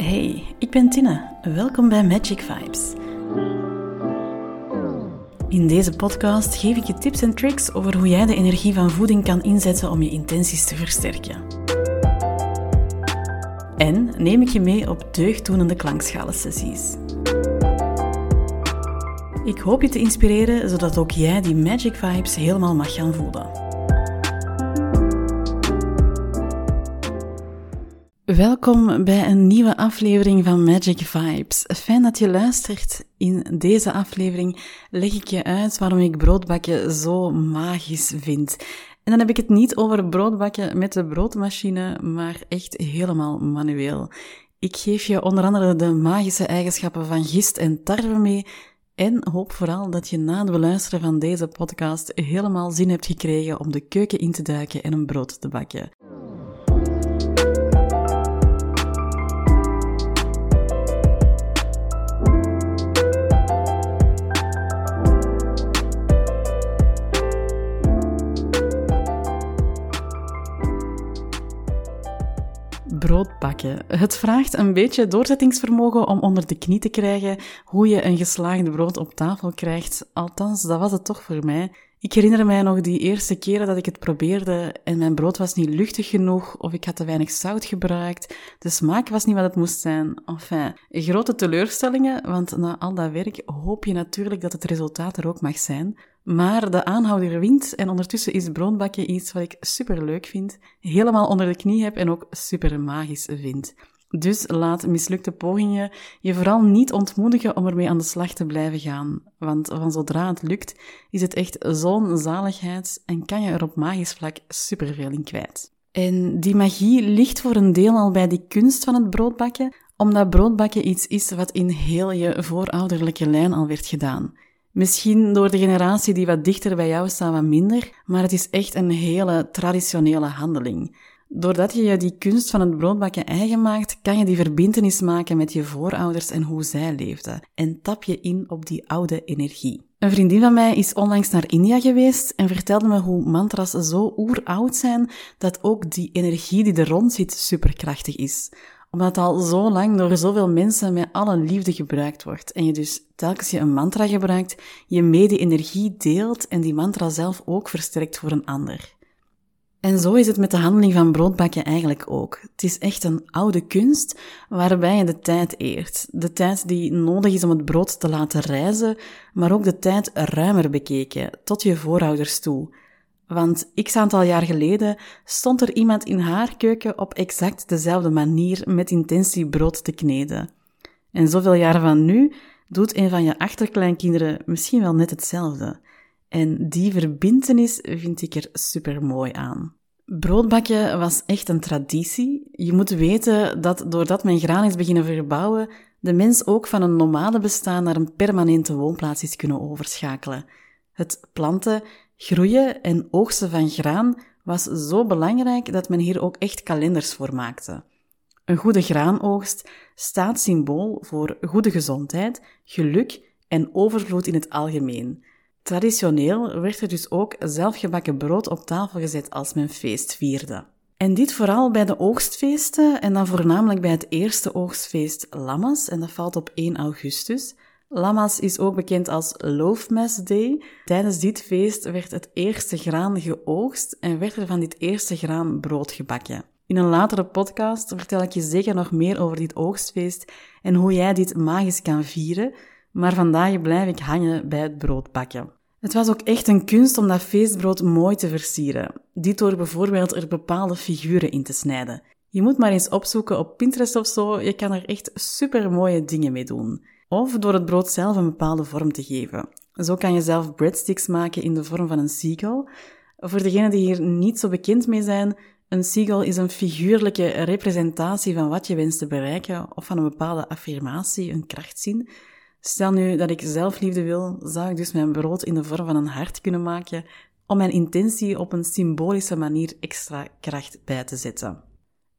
Hey, ik ben Tina. Welkom bij Magic Vibes. In deze podcast geef ik je tips en tricks over hoe jij de energie van voeding kan inzetten om je intenties te versterken. En neem ik je mee op deugddoenende klankschalen-sessies. Ik hoop je te inspireren zodat ook jij die Magic Vibes helemaal mag gaan voelen. Welkom bij een nieuwe aflevering van Magic Vibes. Fijn dat je luistert. In deze aflevering leg ik je uit waarom ik broodbakken zo magisch vind. En dan heb ik het niet over broodbakken met de broodmachine, maar echt helemaal manueel. Ik geef je onder andere de magische eigenschappen van gist en tarwe mee en hoop vooral dat je na het beluisteren van deze podcast helemaal zin hebt gekregen om de keuken in te duiken en een brood te bakken. Bakken. Het vraagt een beetje doorzettingsvermogen om onder de knie te krijgen hoe je een geslaagde brood op tafel krijgt. Althans, dat was het toch voor mij. Ik herinner mij nog die eerste keren dat ik het probeerde en mijn brood was niet luchtig genoeg of ik had te weinig zout gebruikt. De smaak was niet wat het moest zijn. Enfin, grote teleurstellingen, want na al dat werk hoop je natuurlijk dat het resultaat er ook mag zijn. Maar de aanhouder wint en ondertussen is broodbakken iets wat ik super leuk vind, helemaal onder de knie heb en ook super magisch vind. Dus laat mislukte pogingen je vooral niet ontmoedigen om ermee aan de slag te blijven gaan. Want van zodra het lukt, is het echt zo'n zaligheid en kan je er op magisch vlak superveel in kwijt. En die magie ligt voor een deel al bij die kunst van het broodbakken, omdat broodbakken iets is wat in heel je voorouderlijke lijn al werd gedaan. Misschien door de generatie die wat dichter bij jou staat wat minder, maar het is echt een hele traditionele handeling. Doordat je je die kunst van het broodbakken eigen maakt, kan je die verbintenis maken met je voorouders en hoe zij leefden. En tap je in op die oude energie. Een vriendin van mij is onlangs naar India geweest en vertelde me hoe mantras zo oeroud zijn dat ook die energie die er rond zit superkrachtig is omdat al zo lang door zoveel mensen met alle liefde gebruikt wordt. En je dus telkens je een mantra gebruikt, je mee die energie deelt en die mantra zelf ook versterkt voor een ander. En zo is het met de handeling van broodbakken eigenlijk ook. Het is echt een oude kunst waarbij je de tijd eert. De tijd die nodig is om het brood te laten rijzen, maar ook de tijd ruimer bekeken, tot je voorouders toe. Want x aantal jaar geleden stond er iemand in haar keuken op exact dezelfde manier met intentie brood te kneden. En zoveel jaar van nu doet een van je achterkleinkinderen misschien wel net hetzelfde. En die verbintenis vind ik er super mooi aan. Broodbakken was echt een traditie. Je moet weten dat doordat men graan is beginnen verbouwen, de mens ook van een nomade bestaan naar een permanente woonplaats is kunnen overschakelen. Het planten, groeien en oogsten van graan was zo belangrijk dat men hier ook echt kalenders voor maakte. Een goede graanoogst staat symbool voor goede gezondheid, geluk en overvloed in het algemeen. Traditioneel werd er dus ook zelfgebakken brood op tafel gezet als men feest vierde. En dit vooral bij de oogstfeesten en dan voornamelijk bij het eerste oogstfeest Lammas, en dat valt op 1 augustus. Lammas is ook bekend als Loafmas Day. Tijdens dit feest werd het eerste graan geoogst en werd er van dit eerste graan brood gebakken. In een latere podcast vertel ik je zeker nog meer over dit oogstfeest en hoe jij dit magisch kan vieren, maar vandaag blijf ik hangen bij het broodbakken. Het was ook echt een kunst om dat feestbrood mooi te versieren. Dit door bijvoorbeeld er bepaalde figuren in te snijden. Je moet maar eens opzoeken op Pinterest of zo, je kan er echt super mooie dingen mee doen. Of door het brood zelf een bepaalde vorm te geven. Zo kan je zelf breadsticks maken in de vorm van een seagull. Voor degenen die hier niet zo bekend mee zijn, een seagull is een figuurlijke representatie van wat je wenst te bereiken of van een bepaalde affirmatie, een krachtzin. Stel nu dat ik zelfliefde wil, zou ik dus mijn brood in de vorm van een hart kunnen maken om mijn intentie op een symbolische manier extra kracht bij te zetten.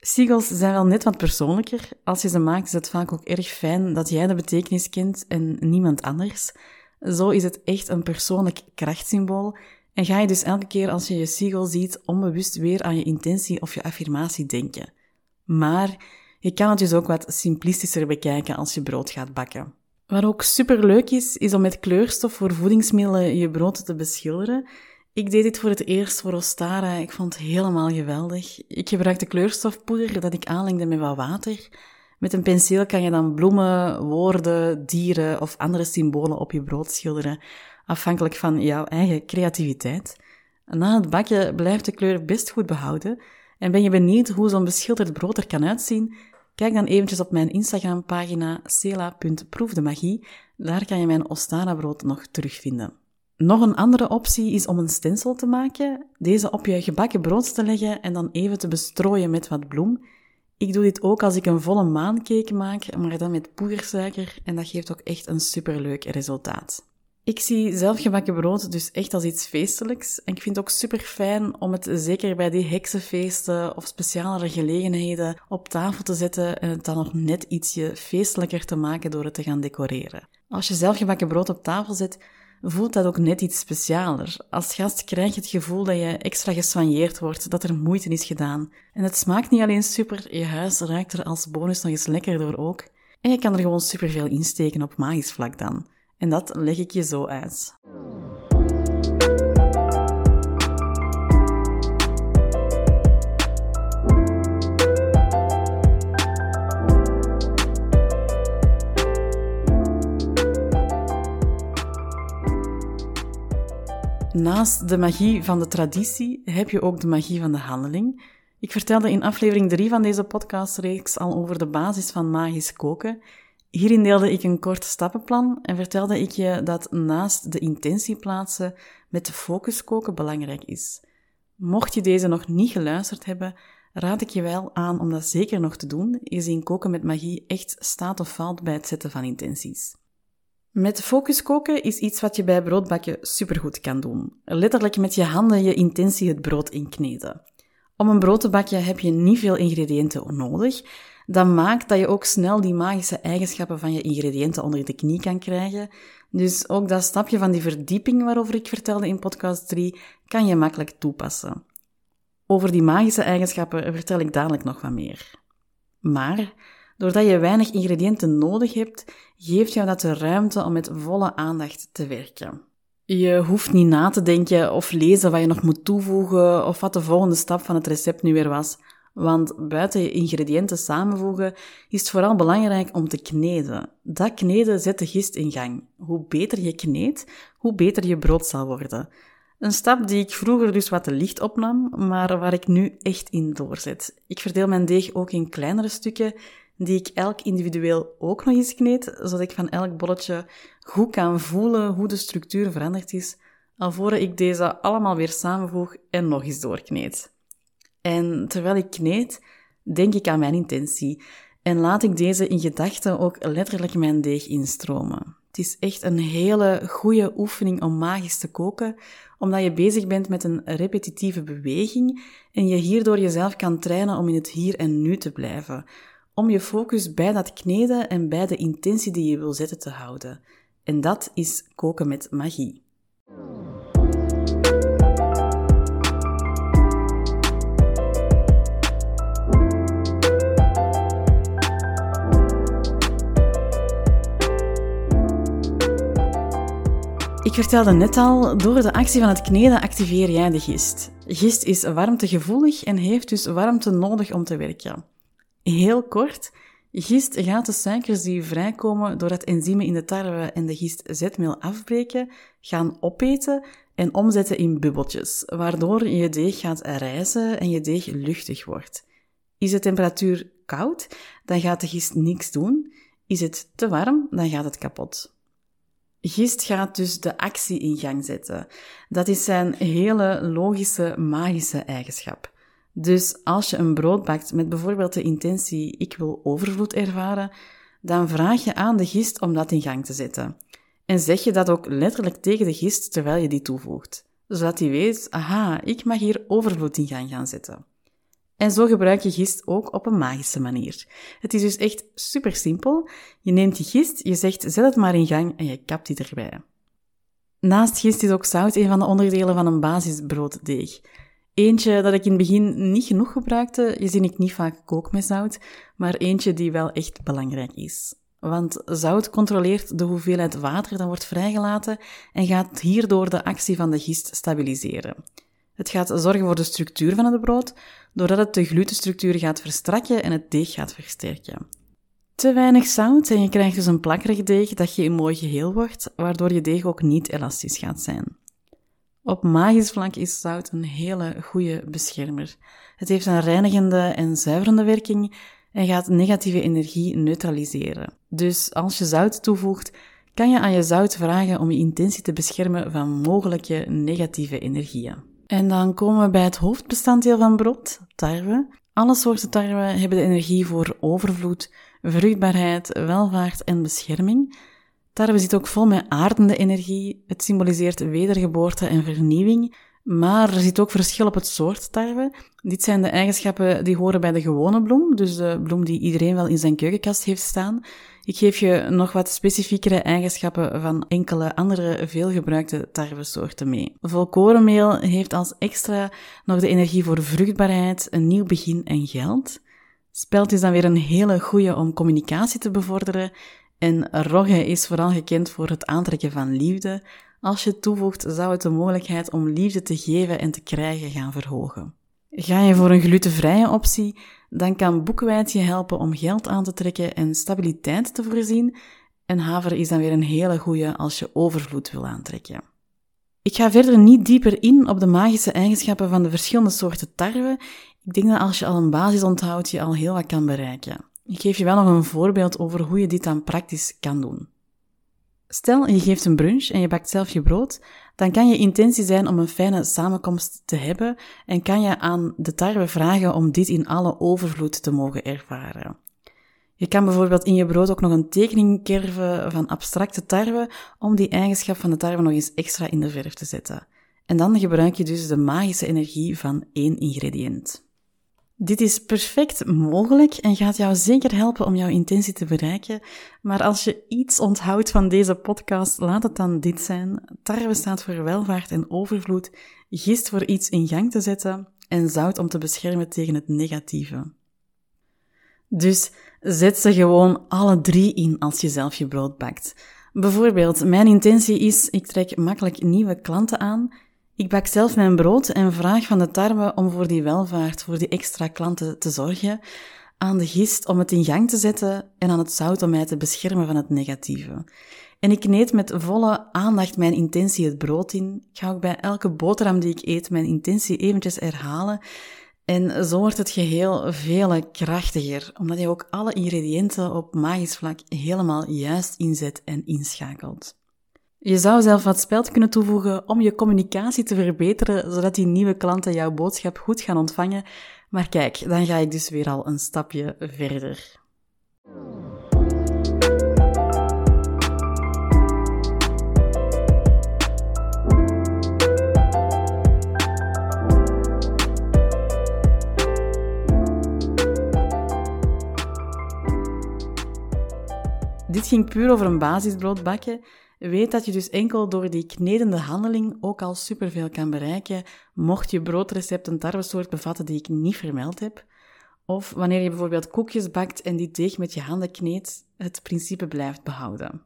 Seagulls zijn wel net wat persoonlijker. Als je ze maakt is het vaak ook erg fijn dat jij de betekenis kent en niemand anders. Zo is het echt een persoonlijk krachtsymbool en ga je dus elke keer als je je seagull ziet onbewust weer aan je intentie of je affirmatie denken. Maar Je kan het dus ook wat simplistischer bekijken als je brood gaat bakken. Wat ook superleuk is, is om met kleurstof voor voedingsmiddelen je brood te beschilderen. Ik deed dit voor het eerst voor Ostara. Ik vond het helemaal geweldig. Ik gebruikte kleurstofpoeder dat ik aanlengde met wat water. Met een penseel kan je dan bloemen, woorden, dieren of andere symbolen op je brood schilderen, afhankelijk van jouw eigen creativiteit. Na het bakken blijft de kleur best goed behouden. En ben je benieuwd hoe zo'n beschilderd brood er kan uitzien? Kijk dan eventjes op mijn Instagram-pagina cela.proefdemagie. Daar kan je mijn Ostara-brood nog terugvinden. Nog een andere optie is om een stencil te maken, deze op je gebakken brood te leggen en dan even te bestrooien met wat bloem. Ik doe dit ook als ik een volle maancake maak, maar dan met poedersuiker en dat geeft ook echt een superleuk resultaat. Ik zie zelfgebakken brood dus echt als iets feestelijks. En ik vind het ook super fijn om het zeker bij die heksenfeesten of specialere gelegenheden op tafel te zetten en het dan nog net ietsje feestelijker te maken door het te gaan decoreren. Als je zelfgebakken brood op tafel zet, voelt dat ook net iets specialer. Als gast krijg je het gevoel dat je extra gesoigneerd wordt, dat er moeite is gedaan. En het smaakt niet alleen super, je huis ruikt er als bonus nog eens lekker door ook. En je kan er gewoon superveel insteken op magisch vlak dan. En dat leg ik je zo uit. Naast de magie van de traditie heb je ook de magie van de handeling. Ik vertelde in aflevering 3 van deze podcastreeks al over de basis van magisch koken. Hierin deelde ik een kort stappenplan en vertelde ik je dat naast de intentie plaatsen met de focus koken belangrijk is. Mocht je deze nog niet geluisterd hebben, raad ik je wel aan om dat zeker nog te doen, gezien koken met magie echt staat of valt bij het zetten van intenties. Met focus koken is iets wat je bij broodbakken supergoed kan doen. Letterlijk met je handen je intentie het brood inkneden. Om een brood te bakken heb je niet veel ingrediënten nodig, dat maakt dat je ook snel die magische eigenschappen van je ingrediënten onder de knie kan krijgen. Dus ook dat stapje van die verdieping waarover ik vertelde in podcast 3 kan je makkelijk toepassen. Over die magische eigenschappen vertel ik dadelijk nog wat meer. Maar doordat je weinig ingrediënten nodig hebt, geeft jou dat de ruimte om met volle aandacht te werken. Je hoeft niet na te denken of lezen wat je nog moet toevoegen of wat de volgende stap van het recept nu weer was. Want buiten je ingrediënten samenvoegen is het vooral belangrijk om te kneden. Dat kneden zet de gist in gang. Hoe beter je kneedt, hoe beter je brood zal worden. Een stap die ik vroeger dus wat te licht opnam, maar waar ik nu echt in doorzet. Ik verdeel mijn deeg ook in kleinere stukken, die ik elk individueel ook nog eens kneed, zodat ik van elk bolletje goed kan voelen hoe de structuur veranderd is, alvorens ik deze allemaal weer samenvoeg en nog eens doorkneed. En terwijl ik kneed, denk ik aan mijn intentie en laat ik deze in gedachten ook letterlijk mijn deeg instromen. Het is echt een hele goede oefening om magisch te koken, omdat je bezig bent met een repetitieve beweging en je hierdoor jezelf kan trainen om in het hier en nu te blijven, om je focus bij dat kneden en bij de intentie die je wil zetten te houden. En dat is koken met magie. Ik vertelde net al, door de actie van het kneden activeer jij de gist. Gist is warmtegevoelig en heeft dus warmte nodig om te werken. Heel kort, gist gaat de suikers die vrijkomen doordat enzymen in de tarwe en de gistzetmeel afbreken, gaan opeten en omzetten in bubbeltjes, waardoor je deeg gaat rijzen en je deeg luchtig wordt. Is de temperatuur koud, dan gaat de gist niks doen. Is het te warm, dan gaat het kapot. Gist gaat dus de actie in gang zetten. Dat is zijn hele logische, magische eigenschap. Dus als je een brood bakt met bijvoorbeeld de intentie ik wil overvloed ervaren, dan vraag je aan de gist om dat in gang te zetten. En zeg je dat ook letterlijk tegen de gist terwijl je die toevoegt, zodat hij weet, aha, ik mag hier overvloed in gang gaan zetten. En zo gebruik je gist ook op een magische manier. Het is dus echt super simpel. Je neemt die gist, je zegt zet het maar in gang en je kapt die erbij. Naast gist is ook zout een van de onderdelen van een basisbrooddeeg. Eentje dat ik in het begin niet genoeg gebruikte, je ziet ik niet vaak kook met zout, maar eentje die wel echt belangrijk is. Want zout controleert de hoeveelheid water dat wordt vrijgelaten en gaat hierdoor de actie van de gist stabiliseren. Het gaat zorgen voor de structuur van het brood, doordat het de glutenstructuur gaat verstrakken en het deeg gaat versterken. Te weinig zout en je krijgt dus een plakkerig deeg dat geen mooi geheel wordt, waardoor je deeg ook niet elastisch gaat zijn. Op magisch vlak is zout een hele goede beschermer. Het heeft een reinigende en zuiverende werking en gaat negatieve energie neutraliseren. Dus als je zout toevoegt, kan je aan je zout vragen om je intentie te beschermen van mogelijke negatieve energieën. En dan komen we bij het hoofdbestanddeel van brood, tarwe. Alle soorten tarwe hebben de energie voor overvloed, vruchtbaarheid, welvaart en bescherming. Tarwe zit ook vol met aardende energie. Het symboliseert wedergeboorte en vernieuwing. Maar er zit ook verschil op het soort tarwe. Dit zijn de eigenschappen die horen bij de gewone bloem, dus de bloem die iedereen wel in zijn keukenkast heeft staan. Ik geef je nog wat specifiekere eigenschappen van enkele andere veelgebruikte tarwesoorten mee. Volkorenmeel heeft als extra nog de energie voor vruchtbaarheid, een nieuw begin en geld. Spelt is dan weer een hele goede om communicatie te bevorderen. En rogge is vooral gekend voor het aantrekken van liefde. Als je toevoegt, zou het de mogelijkheid om liefde te geven en te krijgen gaan verhogen. Ga je voor een glutenvrije optie, dan kan boekweit je helpen om geld aan te trekken en stabiliteit te voorzien. En haver is dan weer een hele goede als je overvloed wil aantrekken. Ik ga verder niet dieper in op de magische eigenschappen van de verschillende soorten tarwe. Ik denk dat als je al een basis onthoudt, je al heel wat kan bereiken. Ik geef je wel nog een voorbeeld over hoe je dit dan praktisch kan doen. Stel, je geeft een brunch en je bakt zelf je brood, dan kan je intentie zijn om een fijne samenkomst te hebben en kan je aan de tarwe vragen om dit in alle overvloed te mogen ervaren. Je kan bijvoorbeeld in je brood ook nog een tekening kerven van abstracte tarwe om die eigenschap van de tarwe nog eens extra in de verf te zetten. En dan gebruik je dus de magische energie van één ingrediënt. Dit is perfect mogelijk en gaat jou zeker helpen om jouw intentie te bereiken. Maar als je iets onthoudt van deze podcast, laat het dan dit zijn. Tarwe staat voor welvaart en overvloed, gist voor iets in gang te zetten en zout om te beschermen tegen het negatieve. Dus zet ze gewoon alle drie in als je zelf je brood bakt. Bijvoorbeeld, mijn intentie is, ik trek makkelijk nieuwe klanten aan ik bak zelf mijn brood en vraag van de tarwe om voor die welvaart, voor die extra klanten te zorgen, aan de gist om het in gang te zetten en aan het zout om mij te beschermen van het negatieve. En ik kneed met volle aandacht mijn intentie het brood in. Ik ga ook bij elke boterham die ik eet mijn intentie eventjes herhalen. En zo wordt het geheel veel krachtiger, omdat je ook alle ingrediënten op magisch vlak helemaal juist inzet en inschakelt. Je zou zelf wat speld kunnen toevoegen om je communicatie te verbeteren, zodat die nieuwe klanten jouw boodschap goed gaan ontvangen. Maar kijk, dan ga ik dus weer al een stapje verder. Dit ging puur over een basisbrood bakken. Weet dat je dus enkel door die knedende handeling ook al superveel kan bereiken, mocht je broodrecept een tarwesoort bevatten die ik niet vermeld heb. Of wanneer je bijvoorbeeld koekjes bakt en die deeg met je handen kneedt, het principe blijft behouden.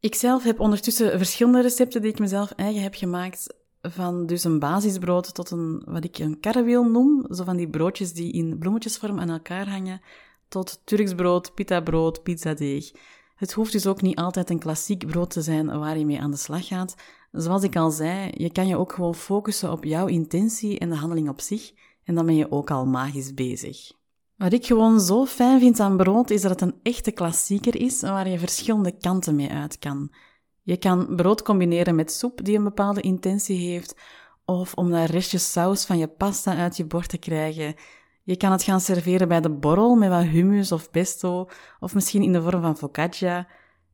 Ik zelf heb ondertussen verschillende recepten die ik mezelf eigen heb gemaakt, van dus een basisbrood tot een, wat ik een karrewiel noem, zo van die broodjes die in bloemetjesvorm aan elkaar hangen, tot Turks brood, pita brood, pizzadeeg. Het hoeft dus ook niet altijd een klassiek brood te zijn waar je mee aan de slag gaat. Zoals ik al zei, je kan je ook gewoon focussen op jouw intentie en de handeling op zich, en dan ben je ook al magisch bezig. Wat ik gewoon zo fijn vind aan brood, is dat het een echte klassieker is waar je verschillende kanten mee uit kan. Je kan brood combineren met soep die een bepaalde intentie heeft, of om daar restjes saus van je pasta uit je bord te krijgen. Je kan het gaan serveren bij de borrel met wat hummus of pesto, of misschien in de vorm van focaccia.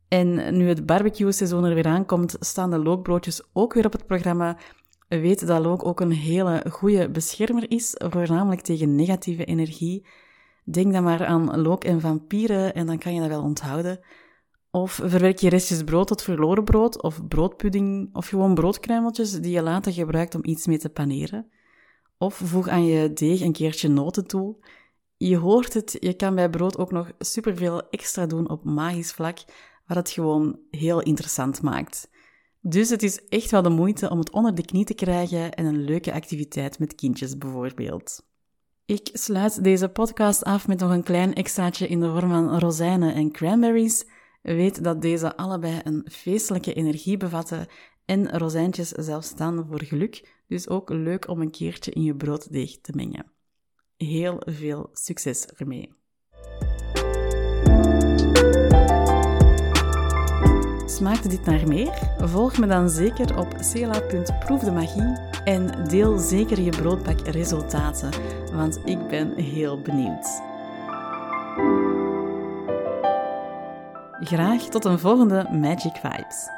En nu het barbecue-seizoen er weer aankomt, staan de lookbroodjes ook weer op het programma. Weet dat look ook een hele goede beschermer is, voornamelijk tegen negatieve energie. Denk dan maar aan look en vampieren en dan kan je dat wel onthouden. Of verwerk je restjes brood tot verloren brood, of broodpudding, of gewoon broodkruimeltjes die je later gebruikt om iets mee te paneren. Of voeg aan je deeg een keertje noten toe. Je hoort het, je kan bij brood ook nog superveel extra doen op magisch vlak, wat het gewoon heel interessant maakt. Dus het is echt wel de moeite om het onder de knie te krijgen en een leuke activiteit met kindjes bijvoorbeeld. Ik sluit deze podcast af met nog een klein extraatje in de vorm van rozijnen en cranberries. Weet dat deze allebei een feestelijke energie bevatten en rozijntjes zelfs staan voor geluk, dus ook leuk om een keertje in je brooddeeg te mengen. Heel veel succes ermee! Smaakte dit naar meer? Volg me dan zeker op cela.proefdemagie en deel zeker je broodbakresultaten, want ik ben heel benieuwd. Graag tot een volgende Magic Vibes.